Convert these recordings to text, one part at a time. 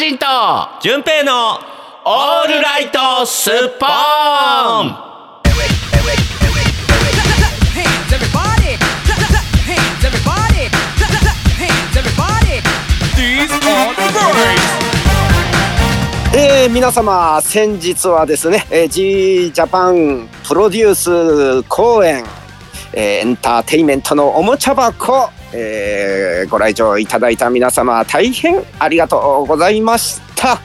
ジンと純平のオールライトスッポン。えー、皆様先日はですね、えー、G ジャパンプロデュース公演、えーエンターテインメントのおもちゃ箱、えーご来場いただいた皆様大変ありがとうございました。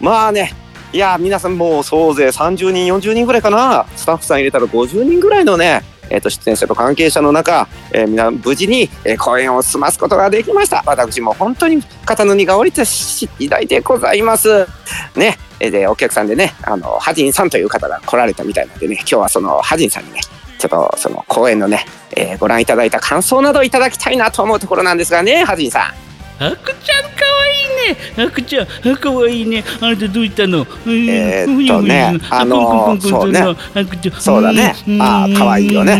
まあねいや皆さんもう総勢30人40人ぐらいかな。スタッフさん入れたら50人ぐらいのねえー、と出演者と関係者の中、えー、皆無事に、えー公演を済ますことができました。私も本当に肩の荷が下りて次第でございます。ね、えでお客さんでねあのハジンさんという方が来られたみたいなんでね今日はそのハジンさんにねちょっとその公演のね、えーご覧いただいた感想などいただきたいなと思うところなんですがねハジンさん。ハクちゃんかわいいね。ハクちゃんかわいいね。あなたどういったの？えーっとねあのそうね。ハクちゃん。そうだね。あーかわいいよね。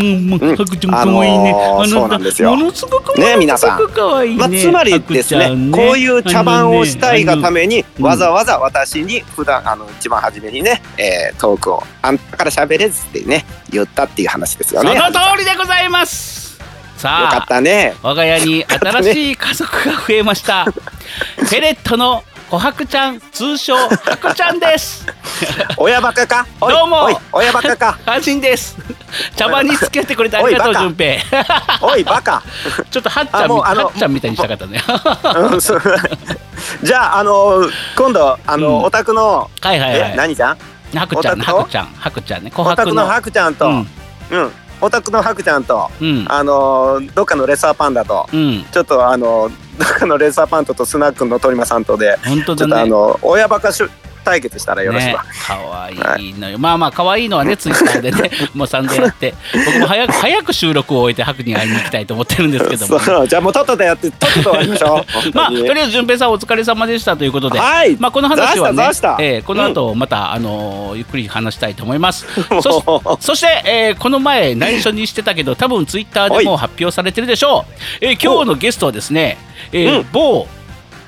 ハクちゃんかわいいね。あそうなんですよ。ものすごくね皆さん。まあ、つまりですねこういう茶番をしたいがために、うんわざわざ私に普段あの一番初めにね、えートークをあんたから喋れずってね言ったっていう話ですよね。そのよ通りでございますさかあったね。我が家に新しい家族が増えました。ペレットの琥珀ちゃん、通称ハクちゃんです。親バカか？どうも親バカか？安心です。茶番に付き合ってくれてありがとう、おいバカ順平。おいバカ。ちょっとハッちゃんみ、あもうあのハッちゃんみたいにしたかったね。じゃああの今度あの、うんお宅の、はいはいえはい。何ちゃん？ハクちゃんね、お宅のハクちゃん、ハクちゃんね、琥珀の。ハクちゃんと、ううん。ん、お宅のハクちゃんと、うん、あのどっかのレッサーパンダと、うん、ちょっとあのどっかのレッサーパンダとスナックの鳥間さんとで。本当ちょっとあ。の親バカしゅ対決したらよろしいねわ。、可愛いのよ、まあまあ可愛いのはねツイッターでね もう散々やって僕も早く早く収録を終えてハクに会いに行きたいと思ってるんですけども、そうじゃあもうとっととやってとっとと終わりましょう。まあ、とりあえず順平さんお疲れ様でしたということで、はい。まあ、この話はねえーこの後また、あのーゆっくり話したいと思います。そそして、えーこの前内緒にしてたけど多分ツイッターでも発表されてるでしょう。えー今日のゲストはですね、えーうん某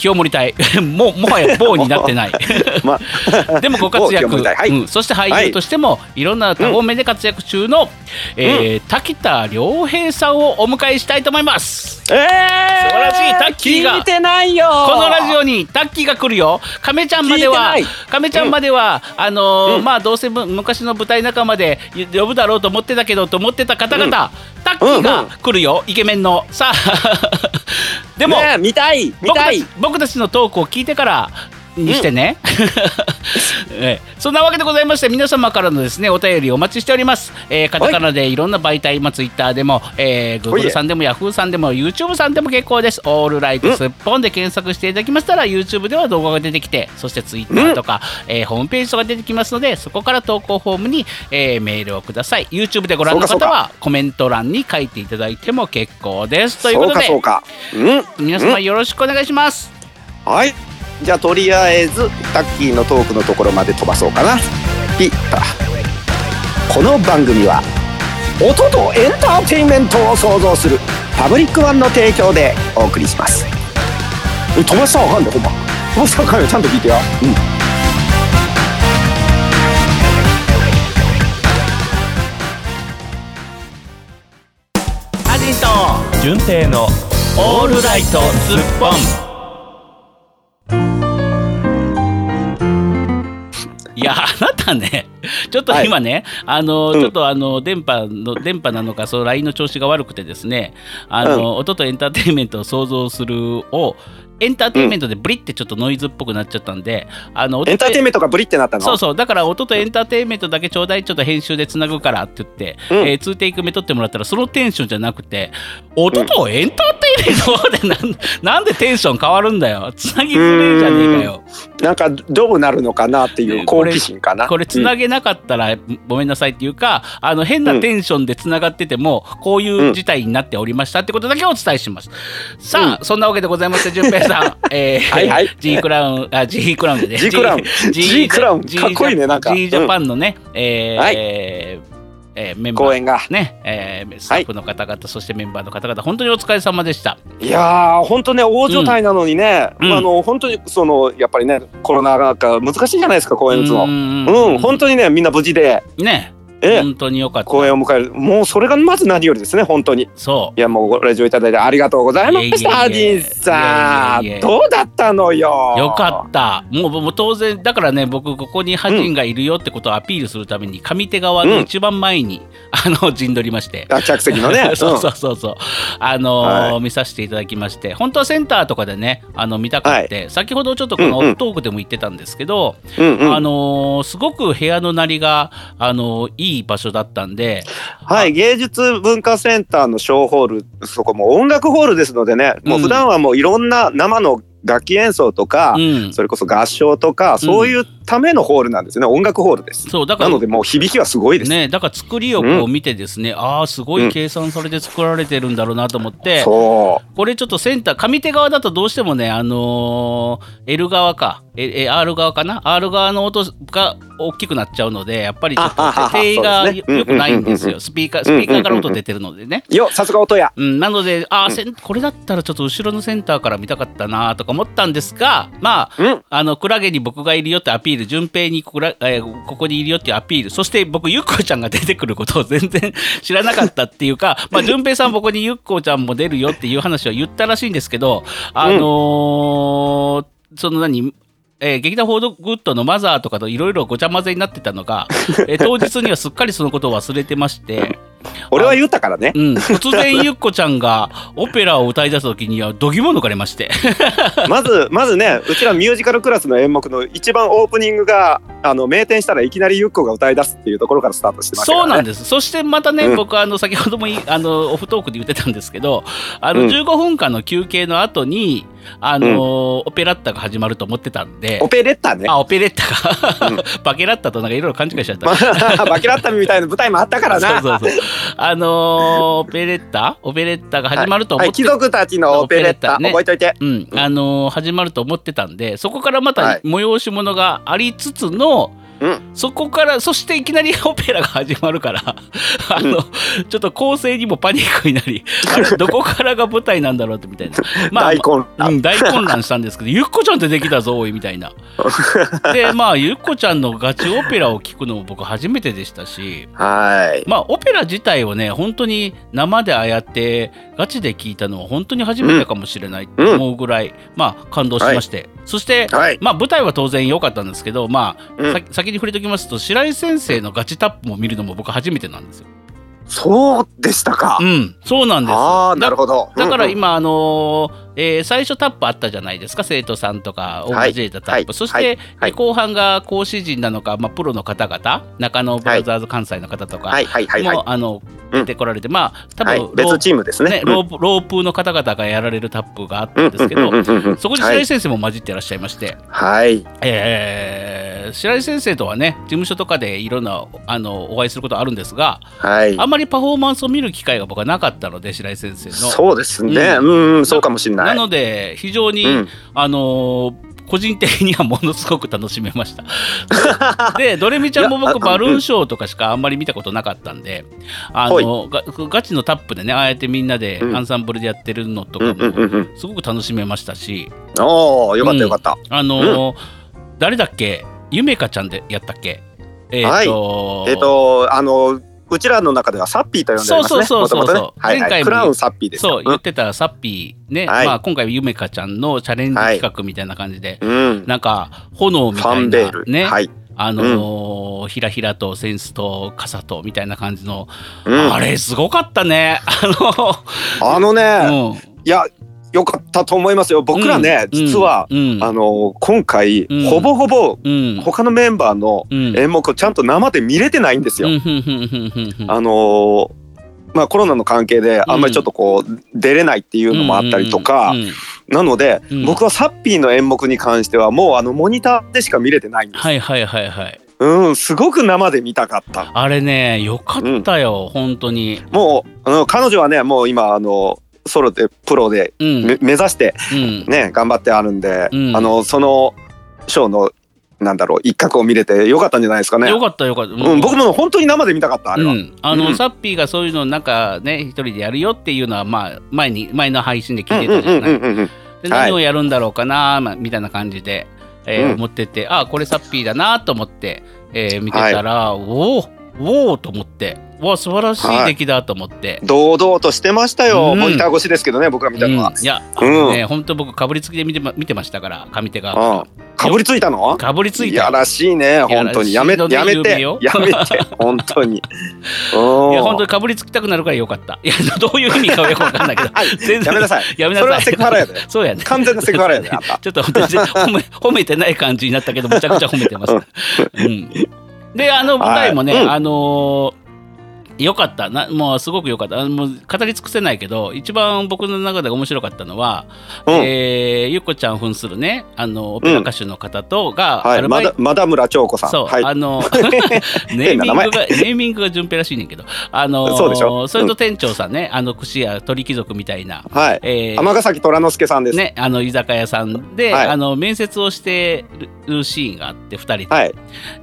清盛隊。ももはや某になってない。う ま でもご活躍、はい。うん、そして俳優としてもい。ろんな多方面で活躍中の、えー滝田良平さんをお迎えしたいと思います。えー、素晴らしいタッキーが。聞いてないよ。このラジオにタッキーが来るよ。亀ちゃんまでは亀ちゃんまでは、あのーうん。まあどうせむ昔の舞台仲間で呼ぶだろうと思ってたけどと思ってた方々、タッキーが来るよ、イケメンの。さあ、でも、ねえ見たい見僕たたいち。僕たちのトークを聞いてからにしてね、ええ。そんなわけでございまして皆様からのですねお便りお待ちしております、えー、カタカナでいろんな媒体、まあ、ツイッターでも、えー、Google えさんでも Yahoo さんでも YouTube さんでも結構です。オールライトすっぽんで検索していただきましたら YouTube では動画が出てきてそしてツイッターとか、えーホームページとか出てきますのでそこから投稿フォームに、えーメールをください。YouTube でご覧の方はコメント欄に書いていただいても結構です。ということでかそうか。うん。皆様よろしくお願いします、はい。じゃあとりあえずタッキーのトークのところまで飛ばそうかな。ピッタ。この番組は音とエンターテインメントを創造するパブリックワンの提供でお送りします。え飛ばしたらあかんでほんま。飛ばしたらあかんよちゃんと聞いてよ。うん。アジト純平のオールライトスッポンなたね。ちょっと今ね、あのうん。ちょっとあの電波の電波なのかその LINE の調子が悪くてですねあの、音とエンターテインメントを想像するをエンターテインメントでブリってちょっとノイズっぽくなっちゃったんで、あの音とエンターテインメントがブリってなったの？そうそう。だから音とエンターテインメントだけちょうだいちょっと編集でつなぐからって言って、うん。えー、2テイク目取ってもらったらそのテンションじゃなくて音とエンターテインメントでなん なんでテンション変わるんだよ。つなぎづれえじゃねえかよ。なんかどうなるのかなっていう好奇心かな？これつなげなかったらごめんなさいっていうかあの変なテンションでつながっててもこういう事態になっておりましたってことだけお伝えします。さあ、そんなわけでございまして順平さん、えーはいはい。G クラウンあ G クラウンでね。G クラウン。G クラウン。かっこいいねなんか。G ジャパンのね、えーはい。えーえーメンバー。公演が。ね、えースタッフの方々、そしてメンバーの方々、本当にお疲れ様でした。いやー、本当ね、大所帯なのにね、うん。あの、本当に、その、やっぱりね、コロナが難しいじゃないですか、公演打つの。ん。うん、本当にね、みんな無事で、ね、ええ、本当によかった。公演を迎える。もう、それがまず何よりですね、本当に。そう。いや、もう、ご来場いただいてありがとうございました、ハいえいえいえディさいえいえいえん。どうだったのよ。よかった。もうもう当然、だからね、僕、ここにハジンがいるよってことをアピールするために、上手側の一番前に、あの、陣取りまして。た。客席のね。そうそうそうそう。あのーはい見させていただきまして、本当はセンターとかでね、あの見たくて、先ほどちょっとこのうんうんオフトークでも言ってたんですけど、うんうんあのーすごく部屋の鳴りが、あのーいい場所だったんで、はい、芸術文化センターの小ホール、そこも音楽ホールですのでね、もう普段はもういろんな生の楽器演奏とか、うん、それこそ合唱とか、そういうためのホールなんですね、音楽ホールです。そうだからなのでもう響きはすごいです。ね、だから作りをこう見てですね、ああすごい計算されて作られてるんだろうなと思って、そこれちょっとセンター上手側だとどうしてもねあのー L 側かええ R 側かな？R 側の音が大きくなっちゃうのでやっぱりちょっとあははは定位がよくないんですうんうんうんうんよスピーカースピーカーから音出てるのでね。う。よ、さすが音や。うん、なのであー、せんこれだったらちょっと後ろのセンターから見たかったなとか思ったんですがまあうん。あのクラゲに僕がいるよってアピール順平にこら、えーここにいるよっていうアピールそして僕ゆっこちゃんが出てくることを 全然知らなかったっていうか、まあ、順平さん僕にゆっこちゃんも出るよっていう話は言ったらしいんですけどあのーその何えー劇団フォードグッドのマザーとかといろいろごちゃ混ぜになってたのが、えー当日にはすっかりそのことを忘れてまして、俺は言ったからね。うん、突然ゆっこちゃんがオペラを歌い出す時には度肝抜かれまして。まず、まずね、うちらミュージカルクラスの演目の一番オープニングが、あの、明転したらいきなりゆっこが歌い出すっていうところからスタートしてましたからね。そうなんです。そしてまたね、うん僕あの先ほどもいあのオフトークで言ってたんですけど、あのうん15分間の休憩の後にあの、オペラッタが始まると思ってたんでオ。ペレッタね。あオペレッタが、バケラッタとなんかいろいろ勘違いしちゃった。バキラッタみたいな舞台もあったからな。そうそうそう。あのーオペレッタ？オペレッタが始まると思はい、って貴族たちのオペレッタ、ね覚えといて。うん、あのー始まると思ってたんでそこからまたはい催し物がありつつの、うん。そこからそしていきなりオペラが始まるからあの、ちょっと構成にもパニックになりあれ どこからが舞台なんだろうってみたいな、まあ大混乱。うん、大混乱したんですけどゆっこちゃんってできたぞおいみたいな。でまあゆっこちゃんのガチオペラを聞くのも僕初めてでしたしはい。まあオペラ自体をね本当に生でああやってガチで聞いたのは本当に初めてかもしれないと思うぐらい、まあ感動しまして、そしてはい。まあ舞台は当然良かったんですけどまあ、うん。さ先に触れておきますと白井先生のガチタップも見るのも僕初めてなんですよ。そうでしたか。うんそうなんですああ、なるどほど。だからうんうん、今、あのーえー最初タップあったじゃないですか生徒さんとかを交えたタップ、はいそして、はいはい後半が講師陣なのか、まあ、プロの方々中野ブラザーズ関西の方とか、はいはいはいはいもう。あのうん出てこられて、まあ多分、はい、ロー別チームですね。ねロープロープの方々がやられるタップがあったんですけど、うんうんうんうんうんそこに白井先生も混じってらっしゃいまして、はい。えー白井先生とはね事務所とかでいろんなあのお会いすることあるんですがはいあ。んまりパフォーマンスを見る機会が僕はなかったので白井先生の。そうですね。ううん、うん、そうかもしれな。ないので非常に、うんあのー個人的にはものすごく楽しめました。でドレミちゃんも僕バルーンショーとかしかあんまり見たことなかったんであのがガチのタップでねああやってみんなでうんアンサンブルでやってるのとうんかも。すごく楽しめましたし、おお、よかったよかった。あのー誰だっけ？ゆめかちゃんでやったっけ？えっ、と、えっ、と、あの、うちらの中ではサッピーと呼んでますね。そうそうそうそう元々ねはいはい。前回もクラウンサッピーですよ。そう言ってたサッピーね、はいまあ、今回ゆめかちゃんのチャレンジ企画みたいな感じで、うん。うん。なんか炎みフたい。なね、はい。あのーひらひらとセンスと傘とみたいな感じの、うんあれすごかったねあのね、あの、いや、よかったと思いますよ。僕らね、うん実は、うん。あの、今回、うん。ほぼほぼ、うん。他のメンバーのうん。演目をちゃんと生で見れてないんですよ。あのーまあコロナの関係であんまりちょっとこう出れないっていうのもあったりとか、うんうん。うんなので、うん。僕はサッピーの演目に関してはもうあのモニターでしか見れてないんです。はいはいはいはい。うん、すごく生で見たかった。あれねよかったよ、本当に。もうあの彼女はねもう今あのソロでプロでうん。め目指してうん。ね頑張ってあるんで、うん。あのそのショーのなんだろう一角を見れてよかったんじゃないですかね。よかったよかった、うん、僕も本当に生で見たかったあれは。うん、あの、うん。サッピーがそういうのなんかね一人でやるよっていうのはまあ前に前の配信で聞いてたじゃない、ではい。何をやるんだろうかな、まあ、みたいな感じで、えーうん。思っててあこれサッピーだなと思って、えー見てたら、おおおおと思ってわ素晴らしい出来だと思って。堂々としてましたよ、うん。モニター越しですけどね僕が見たのは。うん、いや、うん。ね、本当僕かぶりつきで見てま見てましたから上手側うんかぶりついたの？かぶりついいやたらしいね本当に。やめいやめて。やめて。本当に。いや本当うんにかぶりつきたくなるからよかった。いやどういう意味かはよくわかんないけど。全然。やめなさい。やめなさい。それはセクハラやで。そうやね。完全なセクハラやでちょっと褒め 褒めてない感じになったけどむちゃくちゃ褒めてます。うん、であの舞台もね、はい。うん。あのーよかった。なもうすごくよかった。もう語り尽くせないけど一番僕の中で面白かったのは、うん。えーゆっこちゃん扮するねあのオペラ歌手の方とが、はい。アルバイまだまだ村長子さん。そう、はい。あの ネーミングがネーミングが順平らしいねんけどあのーそうでしょ。それと店長さんね、あの串屋鳥貴族みたいな、はい。えー尼崎虎之助さんです、ね、あの居酒屋さんで、はい。あの面接をしてるシーンがあって2人で、はい。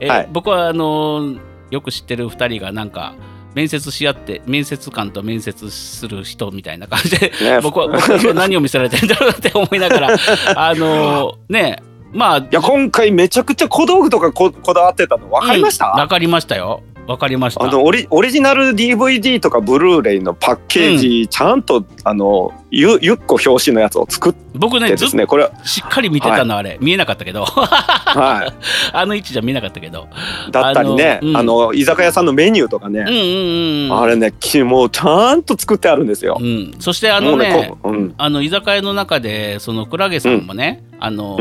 えはい。僕はあのよく知ってる2人がなんか面接し合って面接官と面接する人みたいな感じで、ね。僕は僕は何を見せられてるんだろうって思いながら あのねまあいや今回めちゃくちゃ小道具とかここだわってたの分かりました、うんわかりましたよわかりました。あのオリオリジナル DVD とかブルーレイのパッケージ、ちゃんとあのゆゆっこ表紙のやつを作っ僕ねですねこれしっかり見てたの、あれ。見えなかったけど。は あの位置じゃ見えなかったけど。いだったりねあのうん。居酒屋さんのメニューとかね。うん、うんうんうん。あれねきもうちゃんと作ってあるんですよ。うん、そしてあのねこううん。あの居酒屋の中でそのクラゲさんもね、あの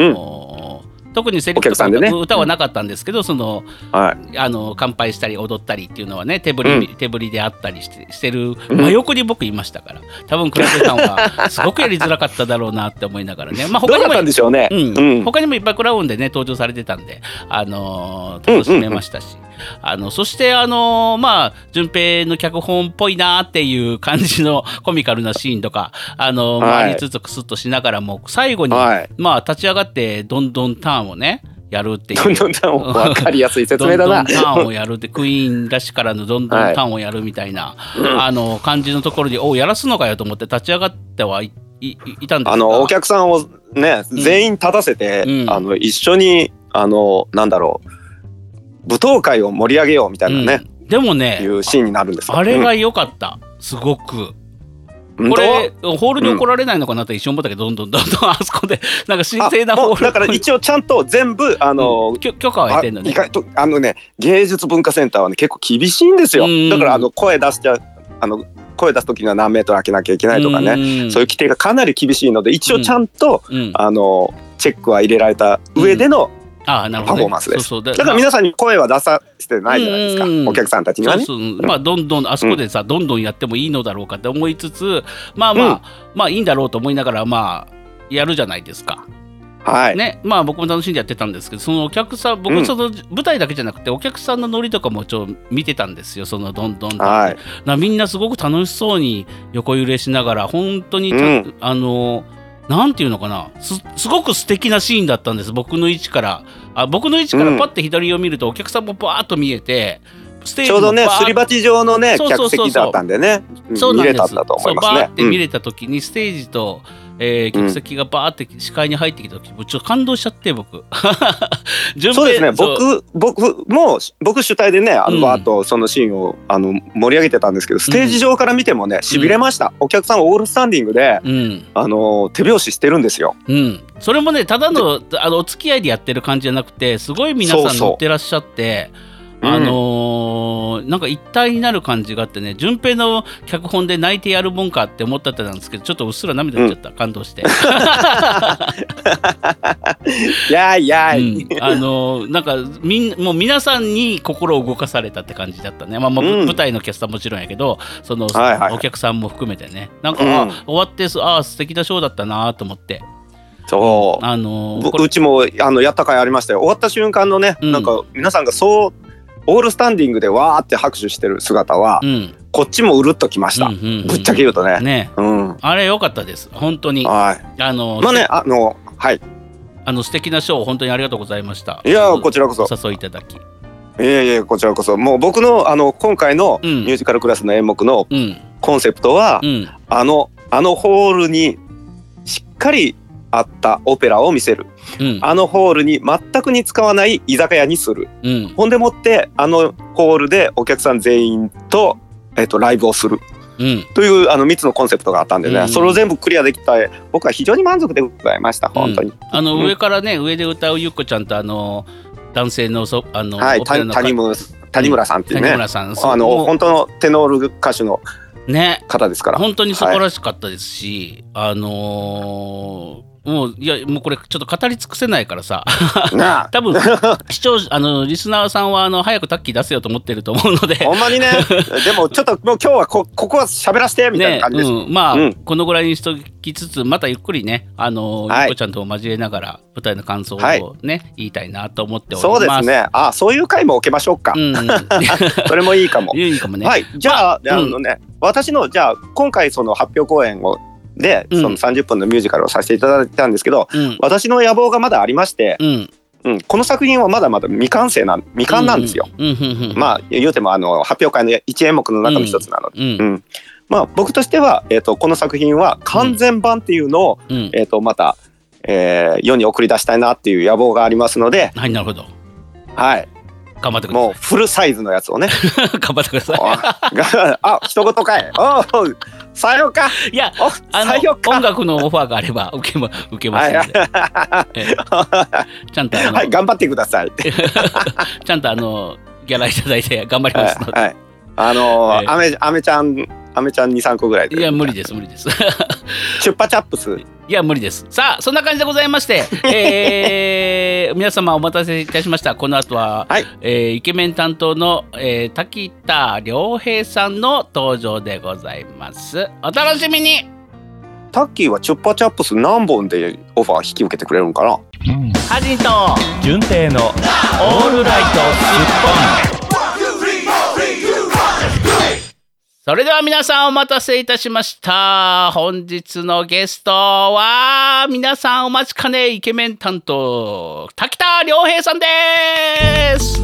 特にセリフとか歌はなかったんですけど、そのはい。あの乾杯したり踊ったりっていうのはね手振り、う手振りであったりしてしてるうん。真横に僕いましたから多分クラゲさんはすごくやりづらかっただろうなって思いながらね、まあ、他にもどうね。うん。うん。他にもいっぱいクラウンでね登場されてたんで、あのー楽しめましたし、あのそしてあのーまあ順平の脚本っぽいなっていう感じのコミカルなシーンとか、あのーはい。回りつつクスッとしながらも最後に、はい。まあ立ち上がってどんどんターンをねやるっていう。どんどんどん分かりやすい説明だな。どんどんターンをやるって クイーンらしからぬどんどんターンをやるみたいな、あの感じのところでおやらすのかよと思って立ち上がってはいいいたんですが。あのお客さんをねうん。全員立たせて、うん。あの一緒にあのなんだろう舞踏会を盛り上げようみたいなね、うん。でもねいうシーンになるんですよ。あれが良かった、すごく。うんこれ、ホールに怒られないのかなって一瞬思ったけど、どんどんどんどん。あそこで、なんか神聖なホール。だから一応ちゃんと全部あの、許許可はあ得てんのね。意外とあのね芸術文化センターはね結構厳しいんですよ。うん。だからあの声出しちゃあの声出す時には何メートル開けなきゃいけないとかね、ねそういう規定がかなり厳しいので一応ちゃんと、うん、あのチェックは入れられた上での、ああ、なるほど、ね。パフォーマンスです。そうそう。だから皆さんに声は出させてないじゃないですか、うん。お客さんたちにはね。そうそう。まあどんどんあそこでさ、どんどんやってもいいのだろうかって思いつつまあまあ、うん。まあいいんだろうと思いながらまあやるじゃないですか。はい、ね。まあ僕も楽しんでやってたんですけどそのお客さん僕うん。その舞台だけじゃなくてお客さんのノリとかもちょっと見てたんですよ。そのどんどんどんはい。なみんなすごく楽しそうに横揺れしながら本当にた、うん。あのなんていうのかな？すすごく素敵なシーンだったんです。僕の位置から。あ僕の位置からパッて左を見るとお客さんもバーッと見えてステージちょうどねすり鉢状のねそうそうそうそう。客席だったんでね。うんそうなんです。見れたんだと思いますね。そうバーっ。て見うん。れた時にステージと、えー客席がバーって視界に入ってきた時もうちょっと感動しちゃって僕。そうですね。そう。僕僕も僕主体でねあうん。のバーッとそのシーンをあの盛り上げてたんですけどステージ上から見てもねしびれました、お客さんオールスタンディングでうん。あの手拍子してるんですよ。うん、それもねただのあのお付き合いでやってる感じじゃなくてすごい皆さそうんそう。乗ってらっしゃって。うんあのーなんか一体になる感じがあってね順平の脚本で泣いてやるもんかって思ったんですけどちょっとうっすら涙出ちゃった、感動して、いやい。やうい、ん、あのーなんかみんもう皆さんに心を動かされたって感じだったね、まあまあ、うん。舞台のキャスターもちろんやけどその、はいはいはい。お客さんも含めてね。なんか、終わってすああ素敵なショーだったなと思って。そう。あのーうちもあのやった回ありましたよ。終わった瞬間のね、うん。なんか皆さんがそうオールスタンディングでわーって拍手してる姿は、うん。こっちもうるっときました、うんうんうん。ぶっちゃけ言うとね。ね。うん。あれ良かったです。本当に。はい。あのまあねあのはい。あの素敵なショー本当にありがとうございました。いやこちらこそ。お誘いいただき。いえいえこちらこそ。もう僕のあの今回のうん。ミュージカルクラスの演目のうん。コンセプトは、うん。あのあのホールにしっかりあったオペラを見せるうん。あのホールに全くに使わない居酒屋にする。うん。ほんでもってあのホールでお客さん全員と,、えっとライブをする。うん。というあの3つのコンセプトがあったんでね、うん。それを全部クリアできた。僕は非常に満足でございました。本当に、あのうん。上からね上で歌うゆっこちゃんとあの男性のそあのはい谷村谷村さんっていうね、谷村さんあの本当のテノール歌手のね。方ですから。本当に素晴らしかったですし、あのーもういやもうこれちょっと語り尽くせないからさ。多分視聴者あのリスナーさんはあの早くタッキー出せよと思ってると思うので。ほんまにね。でもちょっともう今日はこここは喋らせてみたいなね感じです、うん、まあ、うん。このぐらいにしときつつまたゆっくりねあの、はい。ゆっこちゃんと交えながら舞台の感想をね、はい。言いたいなと思っておりそます。うですね。あそういう回も置けましょうか、うん。それもいいかも。いいかもね、はい、じゃあ、まああのね、私のじゃあ今回その発表公演をで、うん。その30分のミュージカルをさせていただいたんですけど、うん。私の野望がまだありまして、うん。うん、この作品はまだまだ未完成なん未完なんですよ。まあ言うてもあの発表会の一演目の中の一つなので、うんうん。まあ僕としては、えー、とこの作品は完全版っていうのを、うん。えー、とまた、えー世に送り出したいなっていう野望がありますので、はいなるほど。はい、頑張ってくだもうフルサイズのやつをね。さ い頑張ってくださあがあ一言かい。おうさようか。いいやおあの音楽のオファーがあれば受けま 受けますちゃんとあの、はい、頑張ってください。ちゃんとあのギャラいただいて頑張りますので、はい、あのーええ。アメアメちゃんアメちゃん二三個ぐらいで。いや無理です無理です。チュッパチャップス。いや無理です。さあそんな感じでございまして、えー皆様お待たせいたしました。この後は、はい。えーイケメン担当の、えー滝田良平さんの登場でございます。お楽しみに。タッキーはチュッパチャップス何本でオファー引き受けてくれるんかな？ハジンと純正のオールライトスッポンそれでは皆さんお待たせいたしました本日のゲストは皆さんお待ちかねイケメン担当滝田良平さんです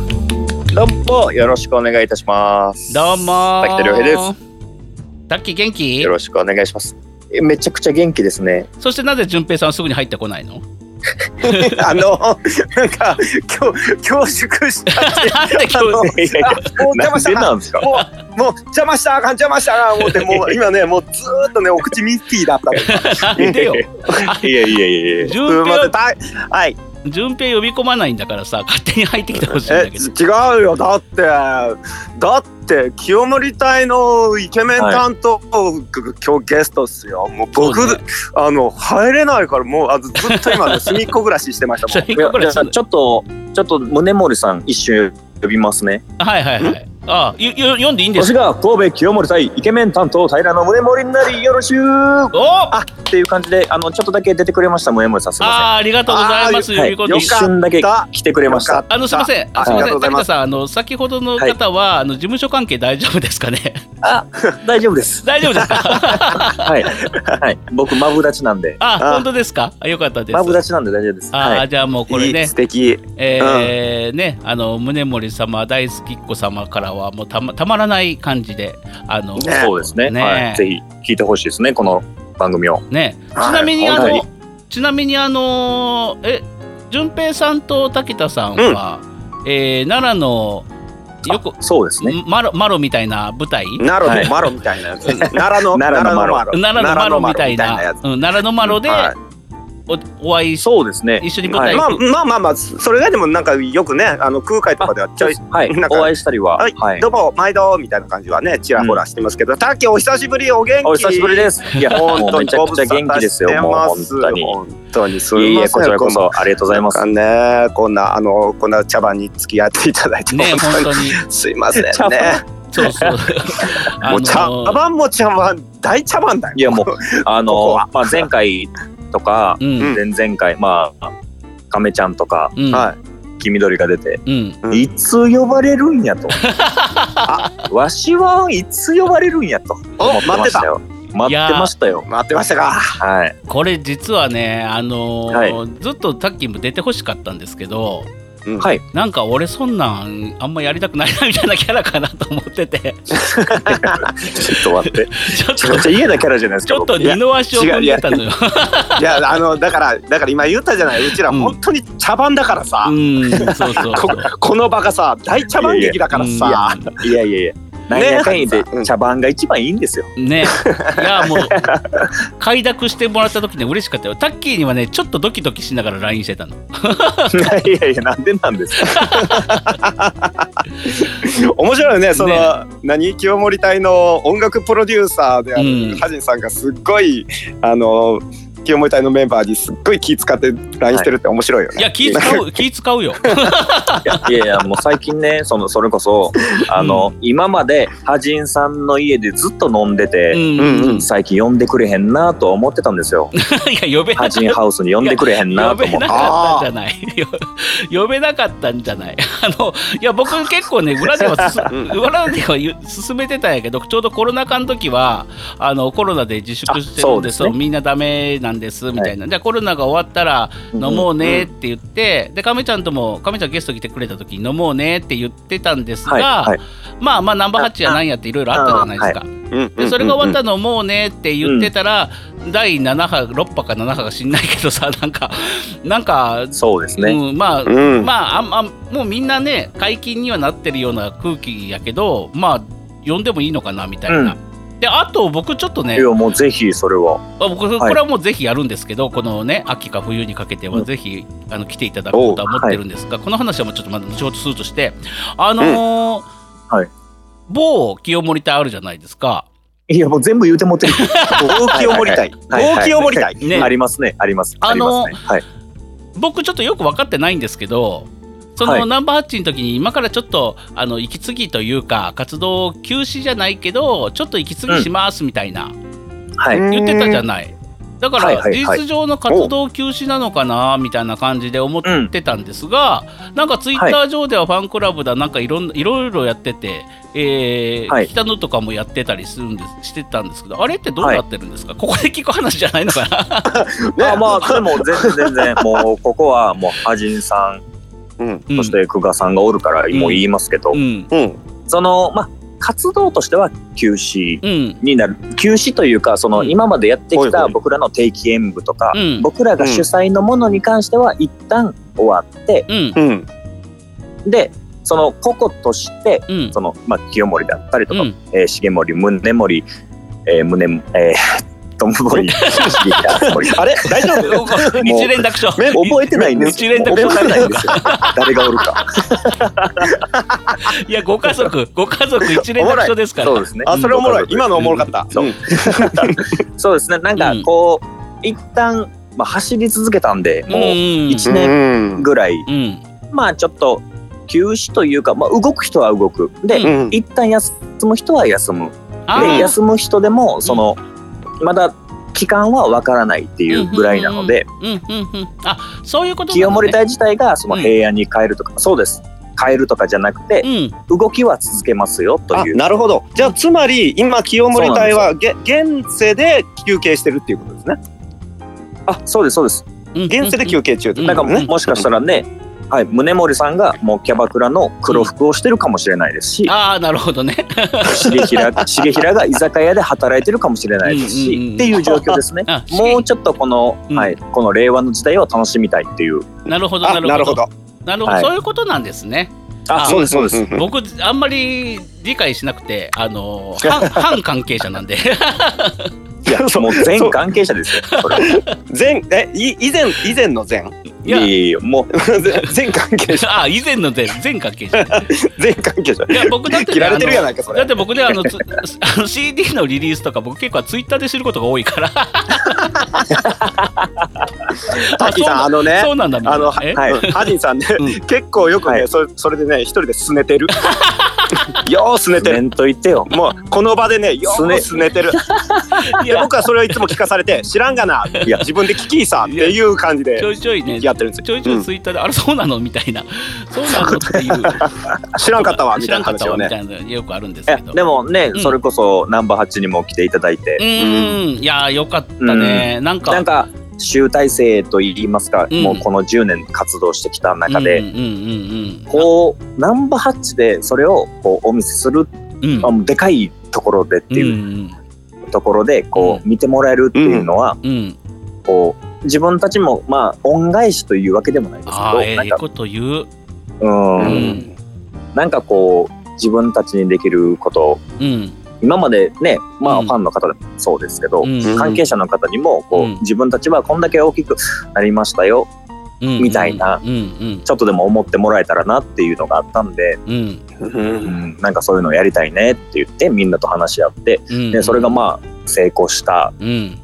どうもよろしくお願いいたします。どうも滝田良平です。タッキー元気？よろしくお願いします。えめちゃくちゃ元気ですね。そしてなぜ淳平さんはすぐに入ってこないの？あのなんか恐恐縮したって。あの日いやいやあもう邪魔したな。なんですか？もうもう邪魔したらあかん邪魔したらあかん思ってもう 今ねもうずーっとねお口ミッキーだった。なんでよいやいやいやいや。す淳いません平たはい。淳平呼び込まないんだからさ勝手に入ってきてほしいんえだけど。違うよ。だってだって清盛隊のイケメン担当、今日ゲストっすよ。もう僕そうね。あの入れないからもうあのずっと今ね 隅っこ暮らししてましたもん。ちょっとちょっと宗森さん一瞬呼びますね。はいはいはいあゆゆ読んでいいんです私が神戸清盛対イケメン担当平野宗森になりよろしゅうおあっていう感じであのちょっとだけ出てくれました宗森さんすみまあーありがとうございますせん。はい一瞬だけ来てくれました。あのすみません、ああすみません、ありがとうございます滝田さん、あの先ほどの方は、あの事務所関係大丈夫ですかね？あ大丈夫です。大丈夫ですか？はいはい僕マブダチなんで。あ、あ本当ですか？あよかったです。マブダチなんで大丈夫です。あ、はい。じゃあもうこれねいい素、敵えーね、あの宗森様大好きっ子様からはもうたまたまらない感じで、あのね。そうですね。ね。はい。ぜひ聞いてほしいですねこの番組を。ね、ちはい。なみにあ本当のちなみにあのえ順平さんと滝田さんは、えー奈良のよくそうですね。マロマロみたいな舞台？はい奈良のマロみたいなやつ、奈良の奈良のマロ。奈良のマロみたいな。奈良のマロではいおお会いしそうですね。一緒に舞台はいまあまあまあまあそれ以外でもなんかよくねあの空海とかではちょいはいなん。かお会いしたりは。はい、はいどうも毎度みたいな感じはねちらほらしてますけど、タッキーお久しぶりお元気お久しぶりです。いや、本当にもうめちゃくちゃ元気ですよ。もう本当に。本当にすいませんこちらこそありがとうございます。ねこんなあのこんな茶番に付き合っていただいて、ね本当にすいませんね茶番？そうそう もう茶番も茶番大茶番だよいや、もう、あのまあ、前回とか、うん。ん。前々回、まあ、亀ちゃんとか、うん。は黄緑が出て、うん。うん。いつ呼ばれるんやと。わしはいつ呼ばれるんやと。思ってましたよ。待ってましたよ。待ってましたか。はい。これ実はねあのーはずっとタッキーも出てほしかったんですけどうんはい。なんか俺そんなんあんまやりたくないなみたいなキャラかなと思っててちょっと待って。ちょっとちゃ嫌なキャラじゃないですか。ちょっと僕二の足を踏んでたのよ。いやあのだからだから今言ったじゃない。うちらうん本当に茶番だからさ。うんそうそう この場がさ大茶番劇だからいさ。いやいやいや。なんやかんやでうん。茶番が一番いいんですよ。ね。いやもう快諾してもらった時ね嬉しかったよ。タッキーにはねちょっとドキドキしながら LINE してたの。いやいや、なんでなんですか。面白いよねその、ね。何？清盛隊の音楽プロデューサーである、うん。ハジンさんがすっごいあの清盛隊のメンバーにすっごい気使って LINE してるって面白いよね。いや気使う 気使うよ。いやいや、もう最近ね、その、それこそ、あの、今まで、ハジンさんの家でずっと飲んでうて、んうんうん。最近呼んでくれへんなとは思ってたんですよ。いや呼べなかった。ハジンハウスに呼んでくれへんな呼べと思って。なかったんじゃない。よ呼べなかったんじゃない。あのいや僕結構ね裏ではす裏では進めてたんやけどちょうどコロナ禍の時はあのコロナで自粛してるんであそうですね。そうみんなダメなんですみたいな、じゃあコロナが終わったら飲もうねって言って、で亀ちゃんとも亀ちゃんゲスト来てくれた時に飲もうねって言ってたんですが、はい、はい。まあまあナンバーハッチやなんやっていろいろあったじゃないですか。うんでそれが終わったのもうねって言ってたら、第7波6波か7波か知んないけどさ なんかなんか、そうですね。うん、まあ、うんまああんあんもうみんなね解禁にはなってるような空気やけどまあ呼んでもいいのかなみたいな。うんであと僕ちょっとねいや、もうぜひそれは。あ僕これはもうぜひやるんですけど、このね秋か冬にかけてはぜひ、あの来ていただこうとは思ってるんですが、この話はもうちょっとまだ後ほどするとしてあのーはい某清盛隊あるじゃないですか。いや、もう全部言うてもってる。大清盛隊はいはいはい大清盛隊ね ありますね、あります。あのありますね。はい。僕ちょっとよく分かってないんですけどそはい。のナンバーハッチの時に今からちょっとあの息継ぎというか活動休止じゃないけどちょっと息継ぎしますみたいな、はい。うん言ってたじゃない。だかはいら事実上の活動休止なのかなみたいな感じで思ってたんですが、なんかツイッター上ではファンクラブだなんかいろんいろいろやってて、えーはい。北野とかもやってたりするんですしてたんですけどあれってどうなってるんですか、ここで聞く話じゃないのかな？あまあ、でも全然全然、もう、ここはもう、ハジンさんそして久我さんがおるから、もう言いますけど、その、まあ、活動としては休止うん。になる。休止というか、その、うん。今までやってきた僕らの定期演舞とか、うん。僕らが主催のものに関しては、一旦終わって、うん。うん。で、その個々として、うん。その、まあ、清盛だったりとか、うん。えー重盛、宗盛、えー、宗、えー、とも森、重盛あれ？大丈夫？一連落書。め覚えてないんです。一連落書覚えてないんですよ。誰がおるか。いやご家族。ご家族一連落書ですから。そうですね。あそれおもろい。今のおもろかった。そうですね。なんかうん。こう、一旦、まあ、走り続けたんで、もう一年うん。ぐらい、うん。まあちょっと休止というか、まあ、動く人は動く。で、うん。一旦休む人は休む。で、休む人でも、その、まだ期間はわからないっていうぐらいなので、うんうんうんあそういうことね。清盛隊自体がその平安に変えるとか、そうです。変えるとかじゃなくて、うん。動きは続けますよとあいう。なるほど。じゃあつまり今清盛隊はげ現世で休憩してるっていうことですね。あ、そうです、そうです。うん現世で休憩中なんかもしかしたらね、はい、宗盛さんがもうキャバクラの黒服をしてるかもしれないですし、ああなるほどね。重平 重平が居酒屋で働いてるかもしれないですし、うんうんうん。っていう状況ですね。あ。もうちょっとこの、うん。はい、この令和の時代を楽しみたいっていう。なるほどなあるほど。なるほど。なるほど、はい。そういうことなんですね。あ、そうです、そうです。うん僕あんまり理解しなくてあの反反 関係者なんで。いや、そう。もう全関係者ですよ。それ。は前えい以前以前の前いやいやいや、もう、全関係者 あ以前の全全関係者 全関係者いや僕だって、ね、切られてるやないかそれ。だって僕ねあのつあの CD のリリースとか僕結構ツイッターで知ることが多いから。タッキーさんあのねそうなんだあのはえ？はい。うん。ハジンさんね、うん。結構よくね、はい。そそれでね一人で拗ねてる。ようすねてる。と言ってよ。もうこの場でねようすねてる。いや。僕はそれをいつも聞かされて知らんがな。いや自分で聞きさっていう感じで。ちょいちょいねやってるんですよ。ちょいちょいツイッターで、あれそうなの？みたいな。そうなの？っていう。知らんかったわみ知らんかったたいな話をねよくあるんですえけど。でもね、うん。それこそナンバー8にも来ていただいて。う、ーん。いやーよかったね、なんか。なんか集大成と言いますか、うん。もうこの10年活動してきた中で、うんうんうんこうナンバー8でそれをこうお見せする、うん。うんあでかいところでってうんういうん。ところでこう見てもらえるっていうのは、うん。こう自分たちもまあ恩返しというわけでもないですけど、なんかえこと言う。うん、うん。なんかこう自分たちにできること。うん。今までねまあうん。ファンの方でもそうですけど、うん。関係者の方にもこう、うん。自分たちはこんだけ大きくなりましたようん。みたいなうん。うん。ちょっとでも思ってもらえたらなっていうのがあったんで、うん。なんかそういうのをやりたいねって言ってみんなと話し合ってうん。でそれがまあ成功したうん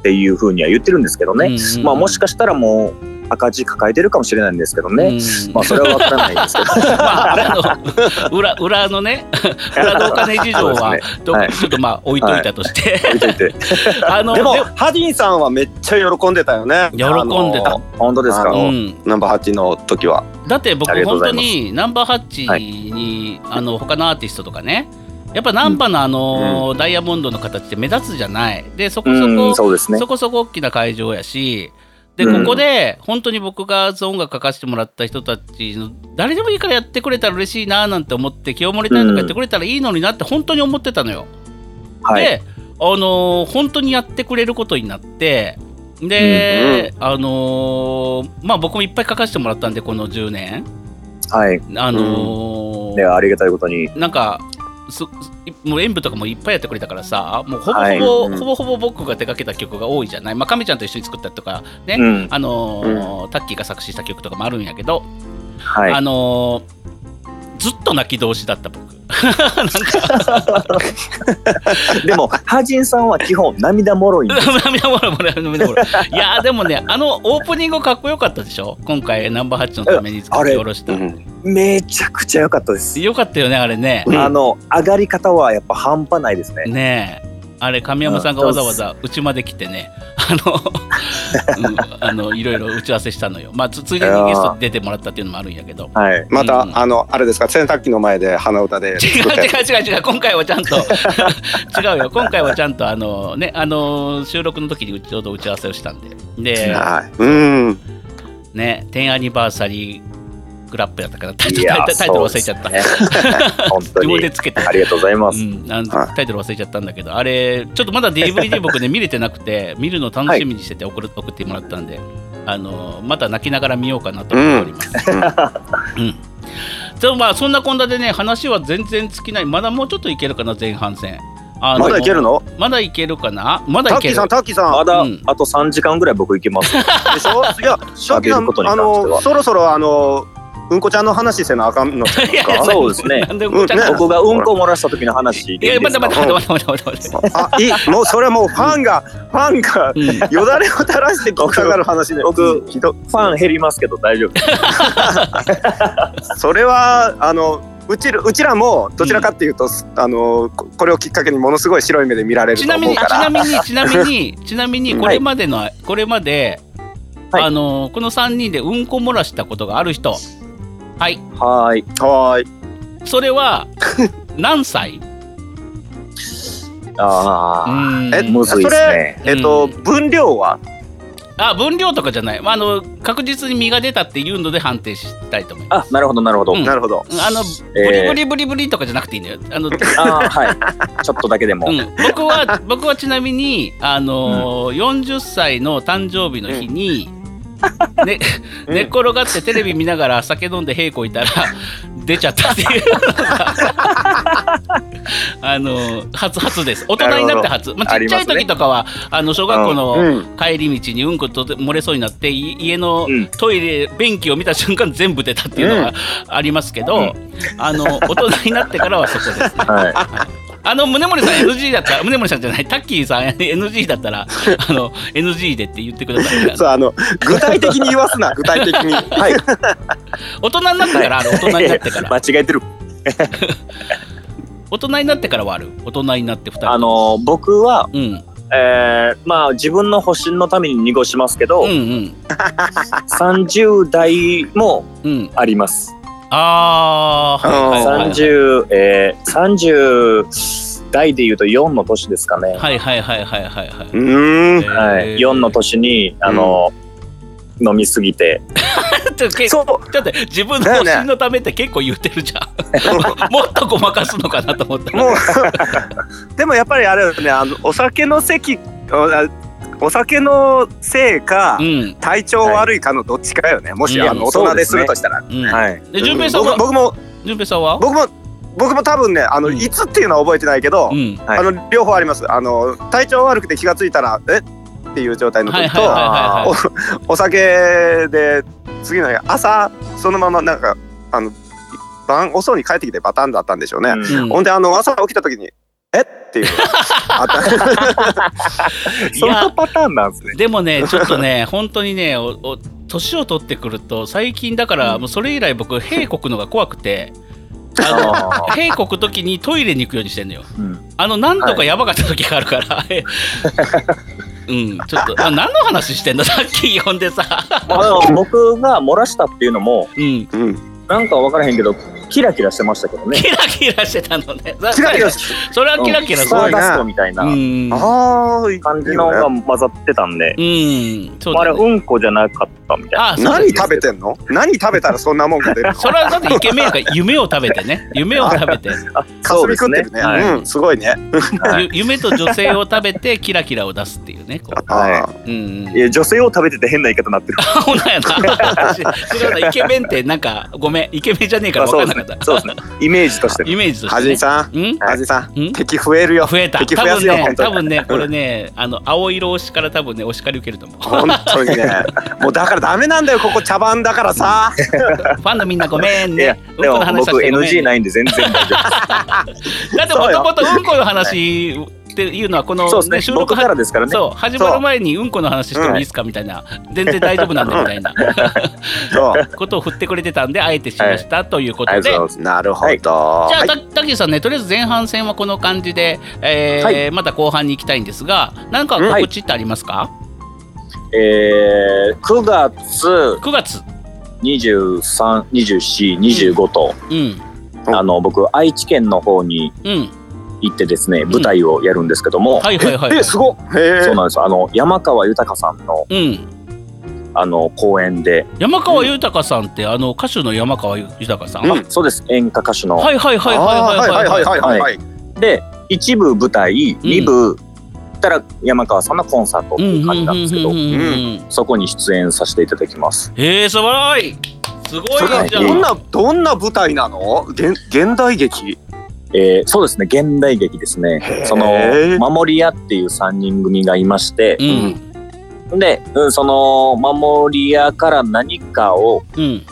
っていうふうには言ってるんですけどね、うんまあもしかしたらもう赤字抱えてるかもしれないんですけどね、うんまあそれは分からないんですけど。まあ、あの裏裏のね 裏のお金事情はそうでどはい。ちょっとまあ置いといたとして、置いといて。あのでもハディさんはめっちゃ喜んでたよね。喜んでた。本当ですか？あのうん、ナンバー8の時は。だって僕本当にナンバーハッチに、あの他のアーティストとかねやっぱナンバーのあの、ダイヤモンドの形って目立つじゃない。でそこそうんこ、そうですね。そこそこ大きな会場やしでうん。ここで本当に僕が音楽書かせてもらった人たちの誰でもいいからやってくれたら嬉しいななんて思って清盛隊とかやってくれたらいいのになって本当に思ってたのよ。はい。で、あのー本当にやってくれることになってで、あのーまあ僕もいっぱい書かせてもらったんでこの10年。はい。あのーでありがたいことに。なんかもう演舞とかもいっぱいやってくれたからさもうほぼほぼ、はい。うん。ほぼほぼ僕が手掛けた曲が多いじゃない。まあ亀ちゃんと一緒に作ったりとかね、うん。あのータッキーが作詞した曲とかもあるんやけど、はい。あのーずっと泣き通しだった僕。でもハジンさんは基本涙もろい 涙もろい涙もろい。いやーでもねあのオープニングかっこよかったでしょ？今回ナンバー8のために作って下ろした、めちゃくちゃ良かったです、よかったよねあれね、うん。あの上がり方はやっぱ半端ないですね。ねえあれ神山さんがわざわざうちまで来てね。あの,、うん、あのいろいろ打ち合わせしたのよ。まあつついでにゲストで出てもらったっていうのもあるんやけど。はい。また、うんあのあれですか洗濯機の前で鼻歌で違う違う違う違う。今回はちゃんと。違うよ。今回はちゃんとあのねあの収録の時にちょうど打ち合わせをしたんで。ではい。うん。ね10アニバーサリーグラップやったからタイトル忘れちゃった、自分に。でつけて。ありがとうございます、うん、あのはい。タイトル忘れちゃったんだけどあれちょっとまだ DVD 僕ね見れてなくて見るの楽しみにしてて送る、送ってもらったんであのまた泣きながら見ようかなと思っております。うん。でもまあそんなこんなでね話は全然尽きない。まだもうちょっといけるかな前半戦。まだいけるの？まだいけるかな？まだいける。タッキーさんタッキーさん。まだうん。あと3時間ぐらい僕行けます。でしょ？いやタッキーさ喋ることんあのそろそろあのうんこちゃんの話せなあかんのち そうですね。なんでこ僕がうんこ漏らした時の話いやでいいですか？待って待って待って待って待って待って。あいい。もうそれはもうファンがファンがうん。よだれを垂らして聞きたがる話で。僕ひどファン減りますけど大丈夫。それはあのうちらうちらもどちらかっていうと、あのここれをきっかけにものすごい白い目で見られるとちなみにち思うからなみにちなみに ちなみにこれまでの、これまで、はい。あのこの3人でうんこ漏らしたことがある人はい。はーい。はーい。それは 何歳？ああ、うん。えむずいですね。えっと、うん分量は？あ分量とかじゃない、まあ、あの確実に実が出たっていうので判定したいと思います。あ、なるほどなるほど。うん。なるほど。あのブリブリブリブリとかじゃなくていいんだよ。あのあーはい。ちょっっとだけでも。うん、僕は 僕はちなみに、あのー40歳の誕生日の日に、ねうん。寝っ転がってテレビ見ながら酒飲んで平行いたら 出ちゃったっていう。の があのー初初です。大人になって初、まあ、ちっちゃい時とかはあの小学校うのん。帰り道にうんこと漏れそうになってい家のうん。トイレ便器を見た瞬間全部出たっていうのがありますけど、うん。あの大人になってからはそこですね。はあの宗森さん NG だったら宗森さんじゃないタッキーさん NG だったらあの NG でって言ってくださいそうあの具体的に言わすな具体的にい。はい。大人になってからあれ大人になってから 間違えてる。大人になってからはある？大人になって2人あの僕は、うんえーまあ自分の保身のために濁しますけど、うんうん30代もうんあります。ああはいはいはい30、えー、30代で言うと4の年ですかね。はいはいはいはいはいはうーん。はい、い4の年に、あの、飲みすぎて、ちょっとけそう。だって自分の保身のためって結構言ってるじゃん。もっとごまかすのかなと思った。らもう でもやっぱりあれねあのお酒の席おお酒のせいか、うん。体調悪いかのどっちかよね。もし、うん。あの大人でするとしたら、うん。はい。で順平さんは？僕僕も順平さんは？僕も僕も多分ねあの、うん。いつっていうのは覚えてないけど、うん。はい。あの両方あります。あの体調悪くて気がついたらえ？っていう状態の時と、はいはいはいはいはい。お酒で次の日朝そのままなんかあの晩遅うに帰ってきてバタンだったんでしょうね、うんうん。ほんであの朝起きた時にえ？っていう。そんなパターンなんですね。でもねちょっとね 本当にねおお年を取ってくると最近だからもうそれ以来僕屁こくのが怖くて あのあー。屁こく時にトイレに行くようにしてんのよ。うん。あの何度かやばかった時があるから、うんちょっとあ何の話してんのさっき呼んでさ。まあ、でも僕が漏らしたっていうのも、うん。うん。なんか分からへんけど、キラキラしてましたけどね。キラキラしてたのね。キラキラそれはキラキラすごいな。スターダストみたいな。感じのが混ざってたんで、うん。そうあれ、うんこじゃなかったみたいな。あそうだ何食べてんの？何食べたらそんなもんが出るの？それはだってイケメンやから夢を食べてね。夢を食べて。あかすみ食ってるね。はいうん。すごいね。夢と女性を食べてキラキラを出すっていうねはうんうん。いや女性を食べてて変な言い方になってる。あほんなんやな イケメンってなんかごめん。イケメンじゃねえから分かんなかった、そうですね。イメージとして。イメージとして、はね、じいさん。ん？はじいさん。ん？敵増えるよ。増えた。多敵増やすよ分ね本当に。多分ねこれねあの青色推しから多分ねお叱り受けると思う。本当にね。もうだからダメなんだよここ茶番だからさ。ファンのみんなごめんね、うんでも僕 NG ないんで全然大丈夫。だってもともとうんこの話っていうのはこの、そうですね。収録僕からですからね。そう始まる前にうんこの話してもいいですか？みたいな全然大丈夫なんでみたいな ことを振ってくれてたんであえてしましたということで。なるほど、はいじゃあ、はいたたけしさんね、とりあえず前半戦はこの感じで、えーはまた後半に行きたいんですが、何か告知ってありますか、えー、9月 ?9 月。23、24、25と、うん。あの、僕、愛知県の方にうん。行ってですね、舞台をやるんですけども、はいはいはい。えすごっ。へえ。そうなんです。あの、山川豊さんの、うん。あの、公演で、山川豊さんって、あの歌手の山川豊さん、そうです、演歌歌手の。はいはいはいはいはいはい。はいはいはいはいで、一部舞台、二部、たら山川さんのコンサートっていう感じなんですけどそこに出演させていただきます。えー、すごい。すごいじゃん。どんなどんな舞台なの？現現代劇？えーそうですね、現代劇ですね。その、守り屋っていう3人組がいまして、うん。で、うんその守り屋から何かをうん。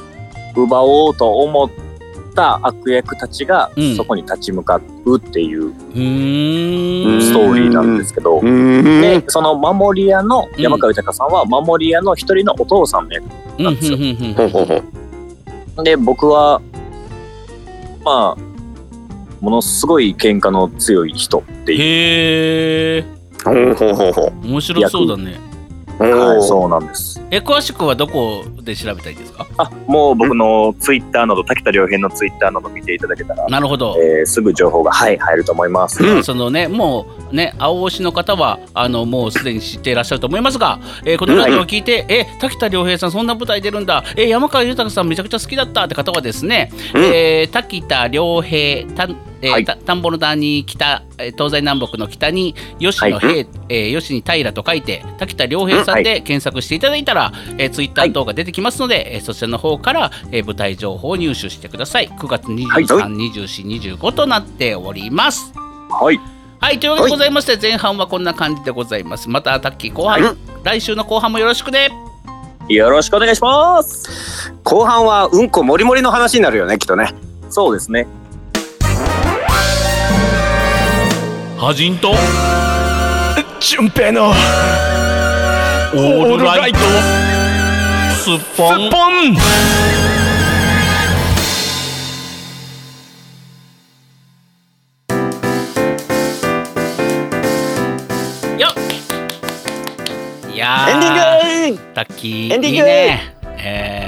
奪おうと思った悪役たちがうん。そこに立ち向かうっていう。ストーリーなんですけど、うん。で、その守り屋の山川豊さんは守り屋の一人のお父さんの役うんうんうんうんほうほうほうで、僕は、まあ、ものすごい喧嘩の強い人っていう、へえ。ほうほうほうほ面白そうだね。うはい、うそうなんです。え、詳しくはどこで調べたいですか？あ、もう僕のツイッターなど、滝田良平のツイッターなど見ていただけたら、なるほど。えーすぐ情報が、はい、入ると思います。うんそのね、もうね、青推しの方は、あの、もうすでに知っていらっしゃると思いますが、えーこのラジオを聞いて、え、滝田良平さん、そんな舞台出るんだ、え、山川豊さん、めちゃくちゃ好きだったって方はですね、うん。えー滝田良平、たえーはい。た田んぼの谷に北、えー東西南北の北に吉野平、えー吉に平と書いて滝田良平さんで検索していただいたら、えーツイッター等が出てきますので、えーそちらの方から、えー舞台情報を入手してください。9月23、はい。24、25となっております。はい。はいというわけでございまして前半はこんな感じでございます。またタッキー後半、はい。来週の後半もよろしくね。よろしくお願いします。後半はうんこもりもりの話になるよねきっとね。そうですね。はじんと純平のオールライト。スッポン。ポンタッキーエンディングいいねえー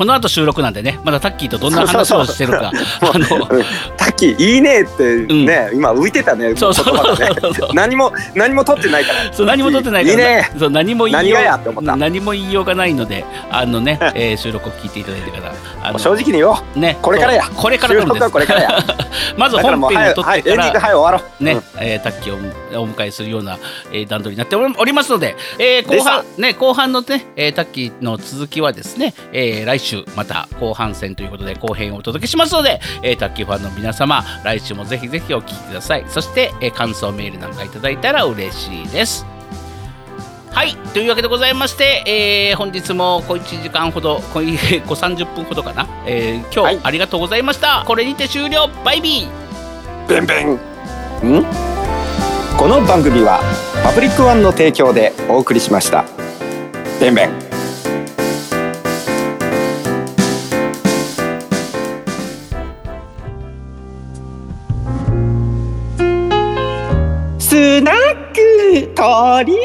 この後収録なんでねまだタッキーとどんな話をしてるか。あの うん。タッキーいいねってね、今浮いてたねそうそう。そうそう。何も何も取ってないから。そう何も取ってないから。いいね。そう何も言いよう何も言いようがないのであのね、えー収録を聞いていただいてからあの正直に言おう。ね。これからや。これから収録はこれからや。まず本編を撮ってから早終わろう。ね、うん。えータッキーをお迎えするような、えー段取りになっておりますので、えー後半ね後半のね、えータッキーの続きはですね、えー来週また後半戦ということで後編をお届けしますので、えータッキーファンの皆様来週もぜひぜひお聞きください。そして、えー感想メールなんかいただいたら嬉しいです。はいというわけでございまして、えー本日も小1時間ほど小い 小30分ほどかな、えー今日、はい。ありがとうございました。これにて終了。バイビー。ベンベン。ん？この番組はパブリックワンの提供でお送りしました。ベンベントリ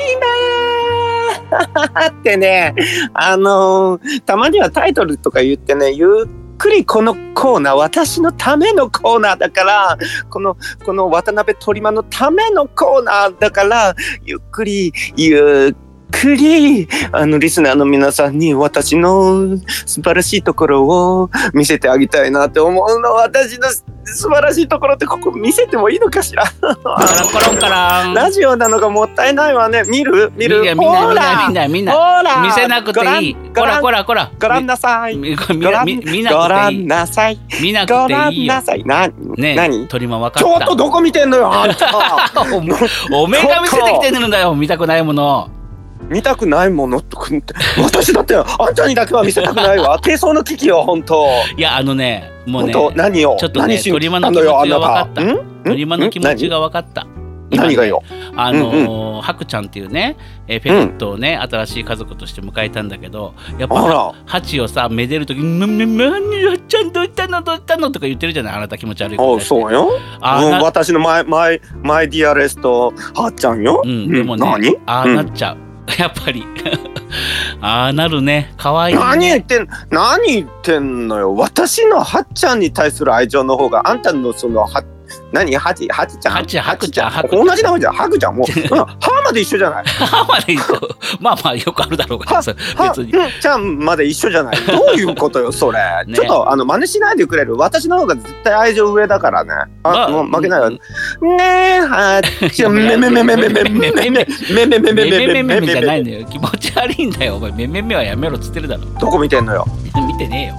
マーってねあのーたまにはタイトルとか言ってねゆっくりこのコーナー私のためのコーナーだからこのこの渡辺トリマのためのコーナーだからゆっくりゆっくりあのリスナーの皆さんに私の素晴らしいところを見せてあげたいなって思うの私の素晴らしいところってここ見せてもいいのかしら？カランコロンカランラジオなのがもったいないわね。見る？見る？ほら！見せなくていい。ご覧こらこらこら。ご覧なさい。ご覧なさい。見なごくていいよ。覧なね何？鳥間分かちょっったとどこ見てんのよあんた。おおめえが見せてきてるんだよ見たくないもの見たくないものとかって。私だってあんたにだけは見せたくないわ。低層の危機よ本当。いやあのねもうね何を？ちょっとね鳥間の気持ちが分かった。鳥間の気持ちが分かった。何何がよ？あのーハクちゃんっていうね、えーペットをね、新しい家族として迎えたんだけどやっぱハチをさめでる時に「なななにやっちゃんどうしたの？どうしたの?」とか言ってるじゃないあなた気持ち悪いことあそうよ。うん私のマイマイマイディアレストはっちゃんよ。うん、でもね、何？ああなっちゃう、やっぱり。ああなるね。可愛いね。何言ってん何言ってんのよ。私のはっちゃんに対する愛情の方があんたのそのは何？はちはちちゃん？はちはくちゃん？はくちゃん。同じ名前じゃん？はくちゃんもう、うん、はまで一緒じゃない？歯まで一緒。まあまあよくあるだろうからはさは別に。うん。ちゃんまで一緒じゃない？どういうことよそれ、ね。ちょっとあの真似しないでくれる？私の方が絶対愛情上だからね。あ、まあもう負けないよ、うんねえはっちゃん。めめめめめめめめめめめめめめめめめめめじゃないめのよ気持ち悪いんだよお前めめめはやめろっつってるだろどこ見てんのよ見てねえよ